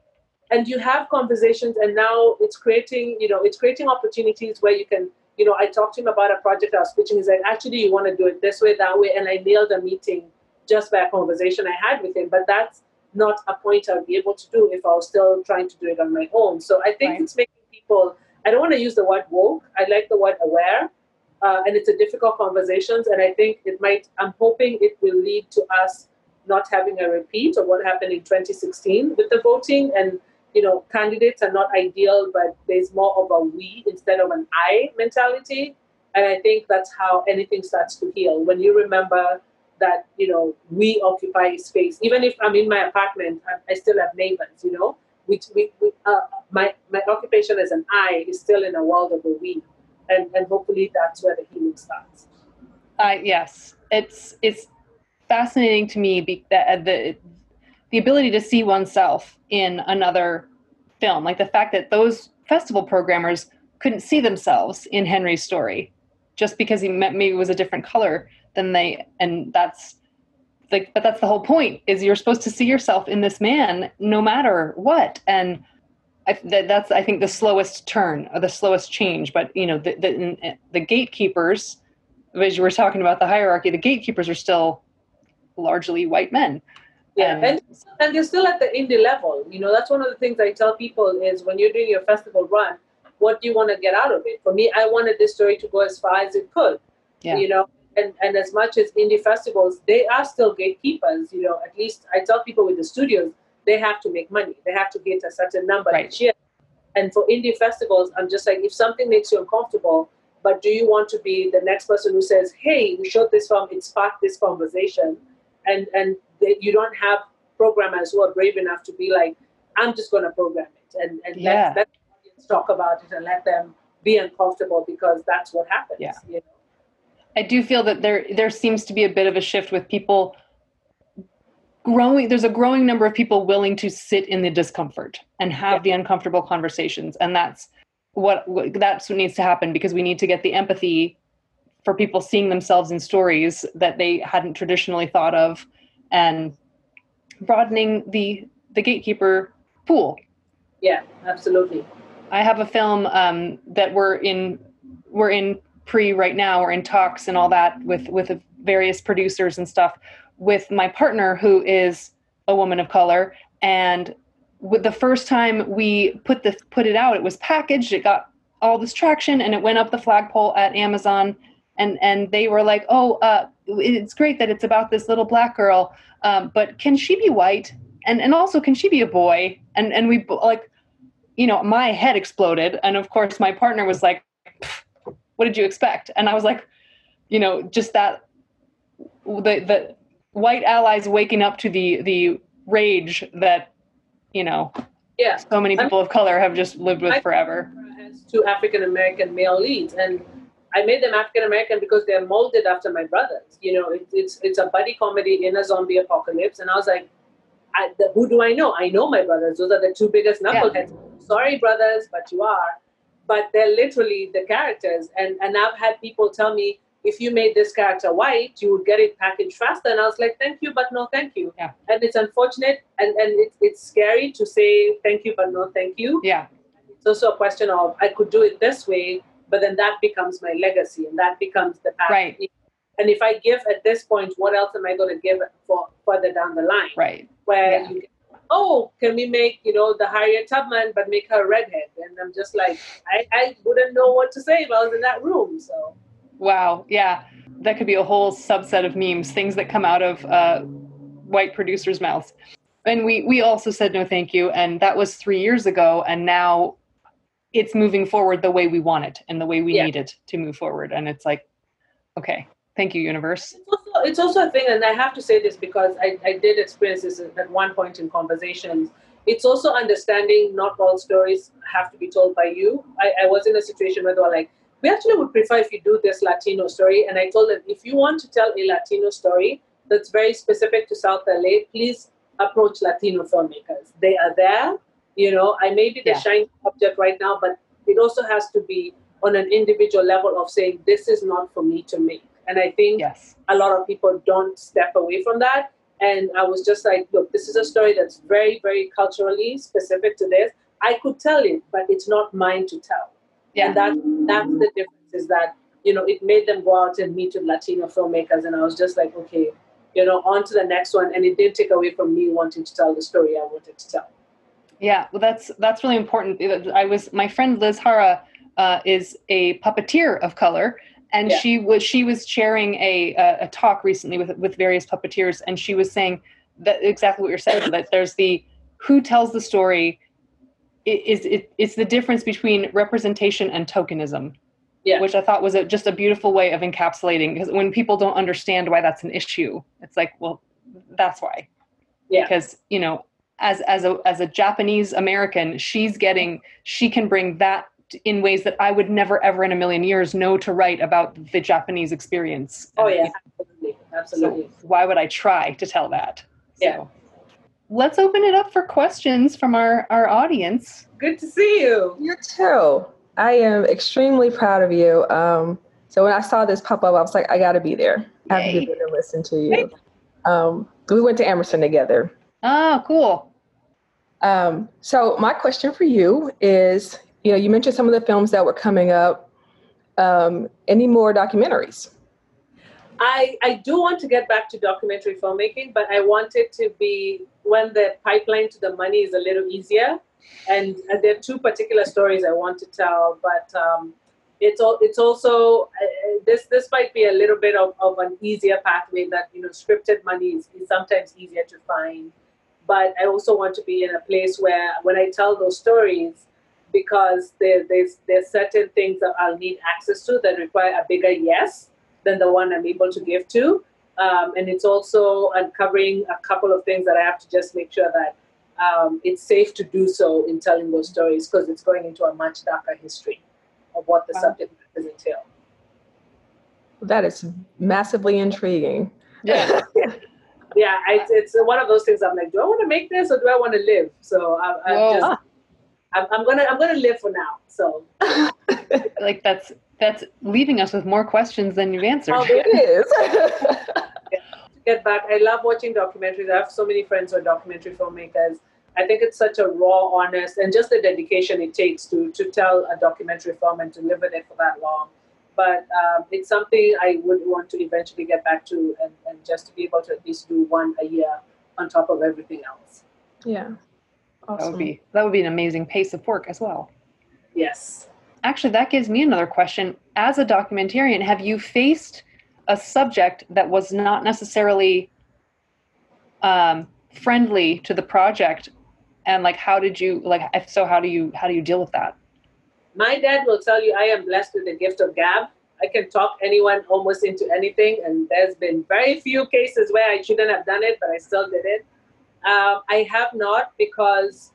And you have conversations, and now it's creating, you know, it's creating opportunities where you can, you know, I talked to him about a project I was pitching. He's like, actually, you want to do it this way, that way, and I nailed a meeting just by a conversation I had with him. But that's not a point I'd be able to do if I was still trying to do it on my own. So I think Right. it's making people. I don't want to use the word woke. I like the word aware, uh, and it's a difficult conversations. And I think it might. I'm hoping it will lead to us not having a repeat of what happened in 2016 with the voting. And you know, candidates are not ideal, but there's more of a we instead of an I mentality. And I think that's how anything starts to heal. When you remember that, you know, we occupy space. Even if I'm in my apartment, I, I still have neighbors, you know. which we, we, uh, my, my occupation as an I is still in a world of a we. And, and hopefully that's where the healing starts. Uh, yes, it's it's fascinating to me be, that the the ability to see oneself in another film, like the fact that those festival programmers couldn't see themselves in Henry's story, just because he maybe was a different color than they, and that's like, but that's the whole point is you're supposed to see yourself in this man no matter what, and. I, that, that's I think the slowest turn or the slowest change, but you know the the, eh, the gatekeepers as you were talking about the hierarchy, the gatekeepers are still largely white men. Yeah, And- and and they're still at the indie level. You know, that's one of the things I tell people is when you're doing your festival run, what do you want to get out of it? For me, I wanted this story to go as far as it could. Yeah. You know, and and as much as indie festivals, they are still gatekeepers. You know, at least I tell people with the studios, they have to make money. They have to get a certain number Right. each year. And for indie festivals, I'm just like, if something makes you uncomfortable, but do you want to be the next person who says, "Hey, we showed this film, it sparked this conversation," and and they, you don't have programmers who are brave enough to be like, "I'm just going to program it," and and Yeah. let, let the audience talk about it and let them be uncomfortable because that's what happens. Yeah. You know? I do feel that there there seems to be a bit of a shift with people growing there's a growing number of people willing to sit in the discomfort and have Yeah. the uncomfortable conversations and that's what, what that's what needs to happen because we need to get the empathy for people seeing themselves in stories that they hadn't traditionally thought of and broadening the the gatekeeper pool Yeah, absolutely. I have a film um, that we're in we're in pre right now. We're in talks and all that with with various producers and stuff with my partner who is a woman of color. And with the first time we put the put it out, it was packaged. It got all this traction and it went up the flagpole at Amazon. And and they were like, oh, uh, it's great that it's about this little black girl, um, but can she be white? And and also can she be a boy? And and we like you know, my head exploded. And of course, my partner was like, what did you expect? And I was like, you know, just that the, the white allies waking up to the, the rage that, you know, Yeah. so many people of color have just lived with I- forever. has two African American male leads, and I made them African American because they're molded after my brothers. You know, it, it's it's a buddy comedy in a zombie apocalypse, and I was like, I, the, who do I know? I know my brothers. Those are the two biggest knuckleheads. Sorry, brothers, but you are. But they're literally the characters, and and I've had people tell me. If you made this character white, you would get it packaged faster. And I was like, thank you, but no thank you. Yeah. And it's unfortunate and, and it's it's scary to say thank you, but no thank you Yeah. it's also a question of I could do it this way, but then that becomes my legacy and that becomes the path. Right. And if I give at this point, what else am I going to give for further down the line? Right. Where Yeah. you, oh, can we make you know the Harriet Tubman, but make her a redhead? And I'm just like, I, I wouldn't know what to say if I was in that room. So Wow. Yeah. That could be a whole subset of memes, things that come out of uh, white producers' mouths. And we, we also said no thank you. And that was three years ago. And now it's moving forward the way we want it and the way we Yeah. need it to move forward. And it's like, okay, thank you, universe. it's also, it's also a thing, and I have to say this because I, I did experience this at one point in conversations. It's also understanding not all stories have to be told by you. I, I was in a situation where they were like, we actually would prefer if you do this Latino story. And I told them, if you want to tell a Latino story that's very specific to South LA, please approach Latino filmmakers. They are there. You know, I may be the Yeah. shiny object right now, but it also has to be on an individual level of saying, this is not for me to make. And I think yes. a lot of people don't step away from that. And I was just like, look, this is a story that's very, very culturally specific to this. I could tell it, but it's not mine to tell. Yeah. And that that's the difference is that, you know, it made them go out and meet with Latino filmmakers. And I was just like, okay, you know, on to the next one. And it didn't take away from me wanting to tell the story I wanted to tell. Yeah, well, that's that's really important. I was my friend Liz Hara uh, is a puppeteer of color, and Yeah. she was she was sharing a, a a talk recently with with various puppeteers, and she was saying that exactly what you're saying that there's the who tells the story is it, it's the difference between representation and tokenism. Yeah. Which I thought was a, just a beautiful way of encapsulating because when people don't understand why that's an issue, it's like, well, that's why Yeah. because you know as as a as a japanese american she's getting she can bring that in ways that i would never ever in a million years know to write about the japanese experience Oh yeah, it- absolutely. so Absolutely. why would i try to tell that Yeah. So, let's open it up for questions from our our audience Good to see you. You too. I am extremely proud of you. Um, so when I saw this pop up, I was like, I got to be there. I have to be there to listen to you. Um, we went to Emerson together. oh cool Um, so my question for you is, you know, you mentioned some of the films that were coming up. Um, any more documentaries? I, I do want to get back to documentary filmmaking, but I want it to be when the pipeline to the money is a little easier. And, and there are two particular stories I want to tell, but um, it's all, it's also uh, this this might be a little bit of, of an easier pathway that you know scripted money is, is sometimes easier to find. But I also want to be in a place where when I tell those stories, because there, there's there's certain things that I'll need access to that require a bigger yes than the one I'm able to give to. Um, and it's also uncovering a couple of things that I have to just make sure that um, it's safe to do so in telling those stories because it's going into a much darker history of what the Wow. subject matters entail. That is massively intriguing. yeah Yeah, it's, it's one of those things. I'm like, do I want to make this or do I want to live? So I, I'm Whoa. just, I'm, I'm gonna, I'm gonna live for now. So like that's that's leaving us with more questions than you've answered Oh, it is. get back. I love watching documentaries. I have so many friends who are documentary filmmakers. I think it's such a raw, honest, and just the dedication it takes to to tell a documentary film and to live with it for that long. But um, it's something I would want to eventually get back to, and, and just to be able to at least do one a year on top of everything else. yeah. that would be that would be an amazing pace of work as well Yes. actually that gives me another question as a documentarian have you faced a subject that was not necessarily um, friendly to the project and like how did you like if so how do you how do you deal with that My dad will tell you I am blessed with the gift of gab. I can talk anyone almost into anything, and there's been very few cases where I shouldn't have done it, but I still did it. Um, I have not because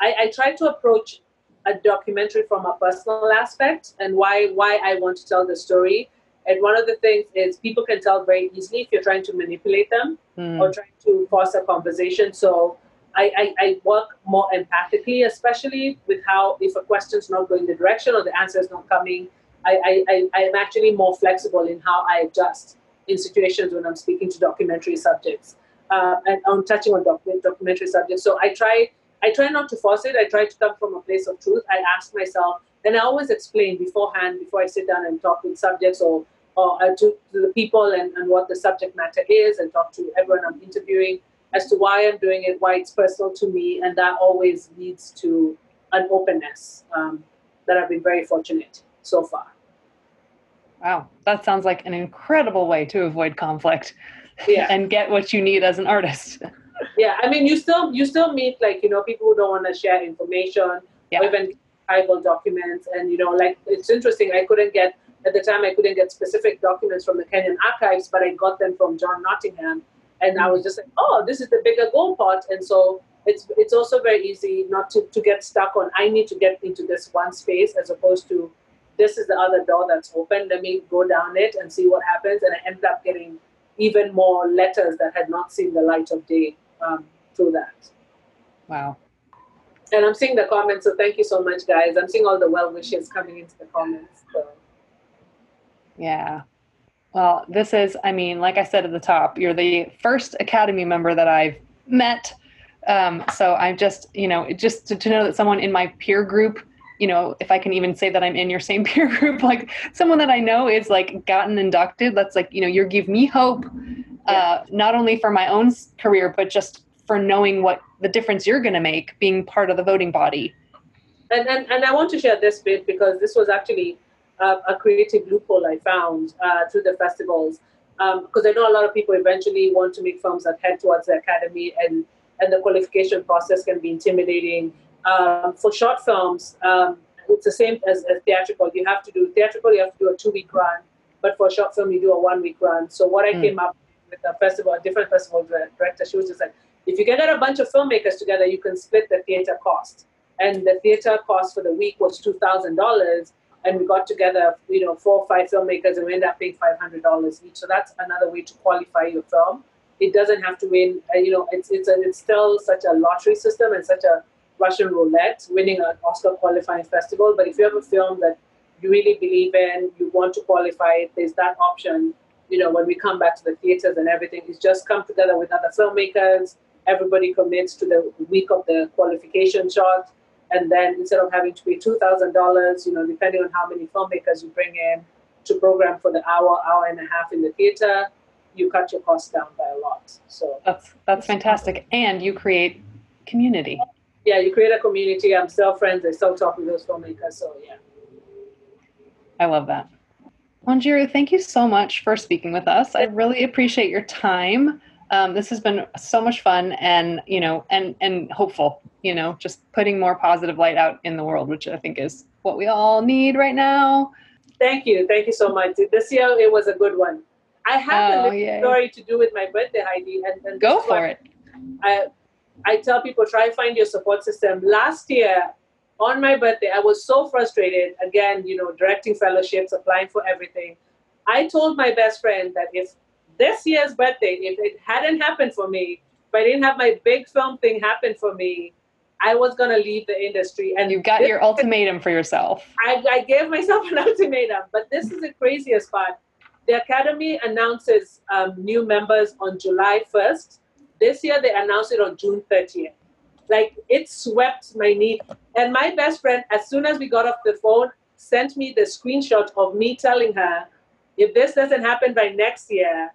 I, I try to approach a documentary from a personal aspect and why why I want to tell the story. And one of the things is people can tell very easily if you're trying to manipulate them Hmm. or trying to force a conversation. So I, I, I work more empathically, especially with how if a question's not going the direction or the answer is not coming, I, I, I, am actually more flexible in how I adjust in situations when I'm speaking to documentary subjects uh, and I'm touching on doc- documentary subjects. So I try I try not to force it. I try to come from a place of truth. I ask myself, and I always explain beforehand before I sit down and talk with subjects or or uh, to, to the people and, and what the subject matter is and talk to everyone I'm interviewing as to why I'm doing it, why it's personal to me, and that always leads to an openness um, that I've been very fortunate so far. wow that sounds like an incredible way to avoid conflict Yeah, and get what you need as an artist yeah. I mean, you still you still meet like you know people who don't want to share information Yeah. or even archival documents, and you know like it's interesting. I couldn't get at the time I couldn't get specific documents from the Kenyan archives, but I got them from John Nottingham, and I was just like, oh, this is the bigger goal pot, and so it's it's also very easy not to, to get stuck on I need to get into this one space as opposed to this is the other door that's open. Let me go down it and see what happens, and I ended up getting even more letters that had not seen the light of day um, through that. wow And I'm seeing the comments, so thank you so much, guys. I'm seeing all the well wishes coming into the comments. So. yeah Well, this is, I mean, like I said at the top, you're the first Academy member that I've met. Um, so I'm just, you know, just to, to know that someone in my peer group you know, if I can even say that I'm in your same peer group, like someone that I know is like gotten inducted, that's like, you know, you give me hope, uh, not only for my own career, but just for knowing what the difference you're going to make being part of the voting body. And, and, and I want to share this bit because this was actually uh, a creative loophole I found uh, through the festivals. Because um, I know a lot of people eventually want to make films that head towards the academy, and, and the qualification process can be intimidating um, for short films, um, it's the same as, as, theatrical. You have to do theatrical, you have to do a two week run, but for short film, you do a one week run. So, what I mm. came up with a festival, a different festival director, she was just like, if you can get a bunch of filmmakers together, you can split the theater cost. And the theater cost for the week was $2,000. And we got together, you know, four or five filmmakers and we ended up paying $500 each. So that's another way to qualify your film. It doesn't have to win, uh, you know, it's, it's, a, it's still such a lottery system and such a Russian roulette, winning an Oscar qualifying festival. But if you have a film that you really believe in, you want to qualify it, there's that option. You know, when we come back to the theaters and everything, is just come together with other filmmakers. Everybody commits to the week of the qualification shot, and then instead of having to pay two thousand dollars, you know, depending on how many filmmakers you bring in to program for the hour, hour and a half in the theater, you cut your costs down by a lot. So that's that's fantastic, and you create community yeah, you create a community. I'm still friends. I still talk with those filmmakers. So yeah. I love that. Wanjiru, thank you so much for speaking with us. I really appreciate your time. Um, this has been so much fun and you know and and hopeful you know just putting more positive light out in the world which i think is what we all need right now thank you thank you so much this year it was a good one i have oh, a story to do with my birthday heidi and, and go for it I, I tell people try find your support system. Last year, on my birthday, I was so frustrated. Again, you know, directing fellowships, applying for everything. I told my best friend that if this year's birthday, if it hadn't happened for me, if I didn't have my big film thing happen for me, I was gonna leave the industry. And you got this, your ultimatum for yourself. I, I gave myself an ultimatum, but this is the craziest part. The Academy announces um, new members on July 1st this year they announced it on June 30th. Like it swept my knee. And my best friend, as soon as we got off the phone, sent me the screenshot of me telling her, if this doesn't happen by next year,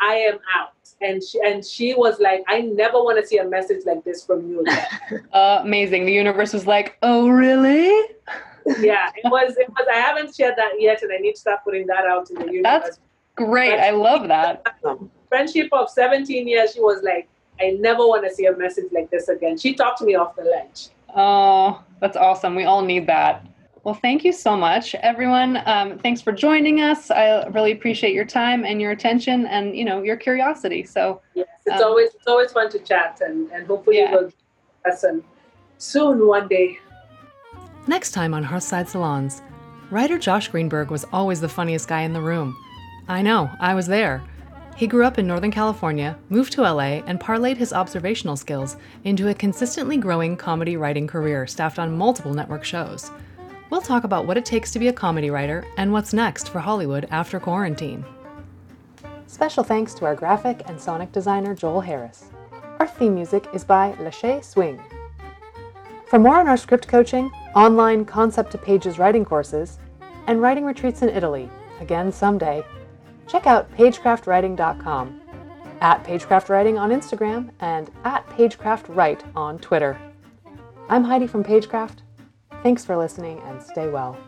I am out. And she and she was like, I never want to see a message like this from you again. Uh, amazing. The universe was like, oh really? yeah, it was it was I haven't shared that yet and I need to start putting that out in the universe. That's great. I love that friendship of 17 years, she was like, I never want to see a message like this again. She talked me off the ledge. Oh, that's awesome. We all need that. Well, thank you so much, everyone. Um, thanks for joining us. I really appreciate your time and your attention, and you know your curiosity. So yes, it's um, always it's always fun to chat, and and hopefully yeah. we'll listen soon one day. Next time on Hearthside Salons, writer Josh Greenberg was always the funniest guy in the room. I know, I was there. He grew up in Northern California, moved to LA, and parlayed his observational skills into a consistently growing comedy writing career staffed on multiple network shows. We'll talk about what it takes to be a comedy writer and what's next for Hollywood after quarantine. Special thanks to our graphic and sonic designer Joel Harris. Our theme music is by Lachey Swing. For more on our script coaching, online concept to pages writing courses, and writing retreats in Italy, again someday, check out pagecraftwriting.com, at pagecraftwriting on Instagram, and at pagecraftwrite on Twitter. I'm Heidi from Pagecraft. Thanks for listening and stay well.